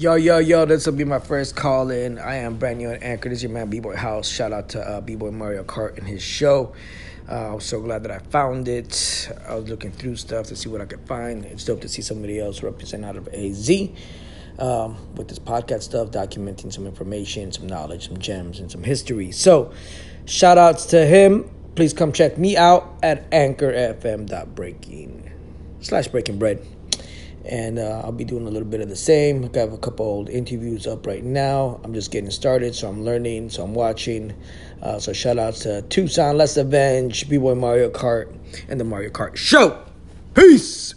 Yo, yo, yo, this will be my first call in. I am brand new at Anchor. This is your man, B Boy House. Shout out to uh, B Boy Mario Kart and his show. Uh, I was so glad that I found it. I was looking through stuff to see what I could find. It's dope to see somebody else represent out of AZ um, with this podcast stuff, documenting some information, some knowledge, some gems, and some history. So, shout outs to him. Please come check me out at anchorfm.breaking slash breaking bread and uh, I'll be doing a little bit of the same. I have a couple old interviews up right now. I'm just getting started, so I'm learning, so I'm watching. Uh, so shout out to Tucson, Let's Avenge, B Boy Mario Kart, and the Mario Kart Show. Peace.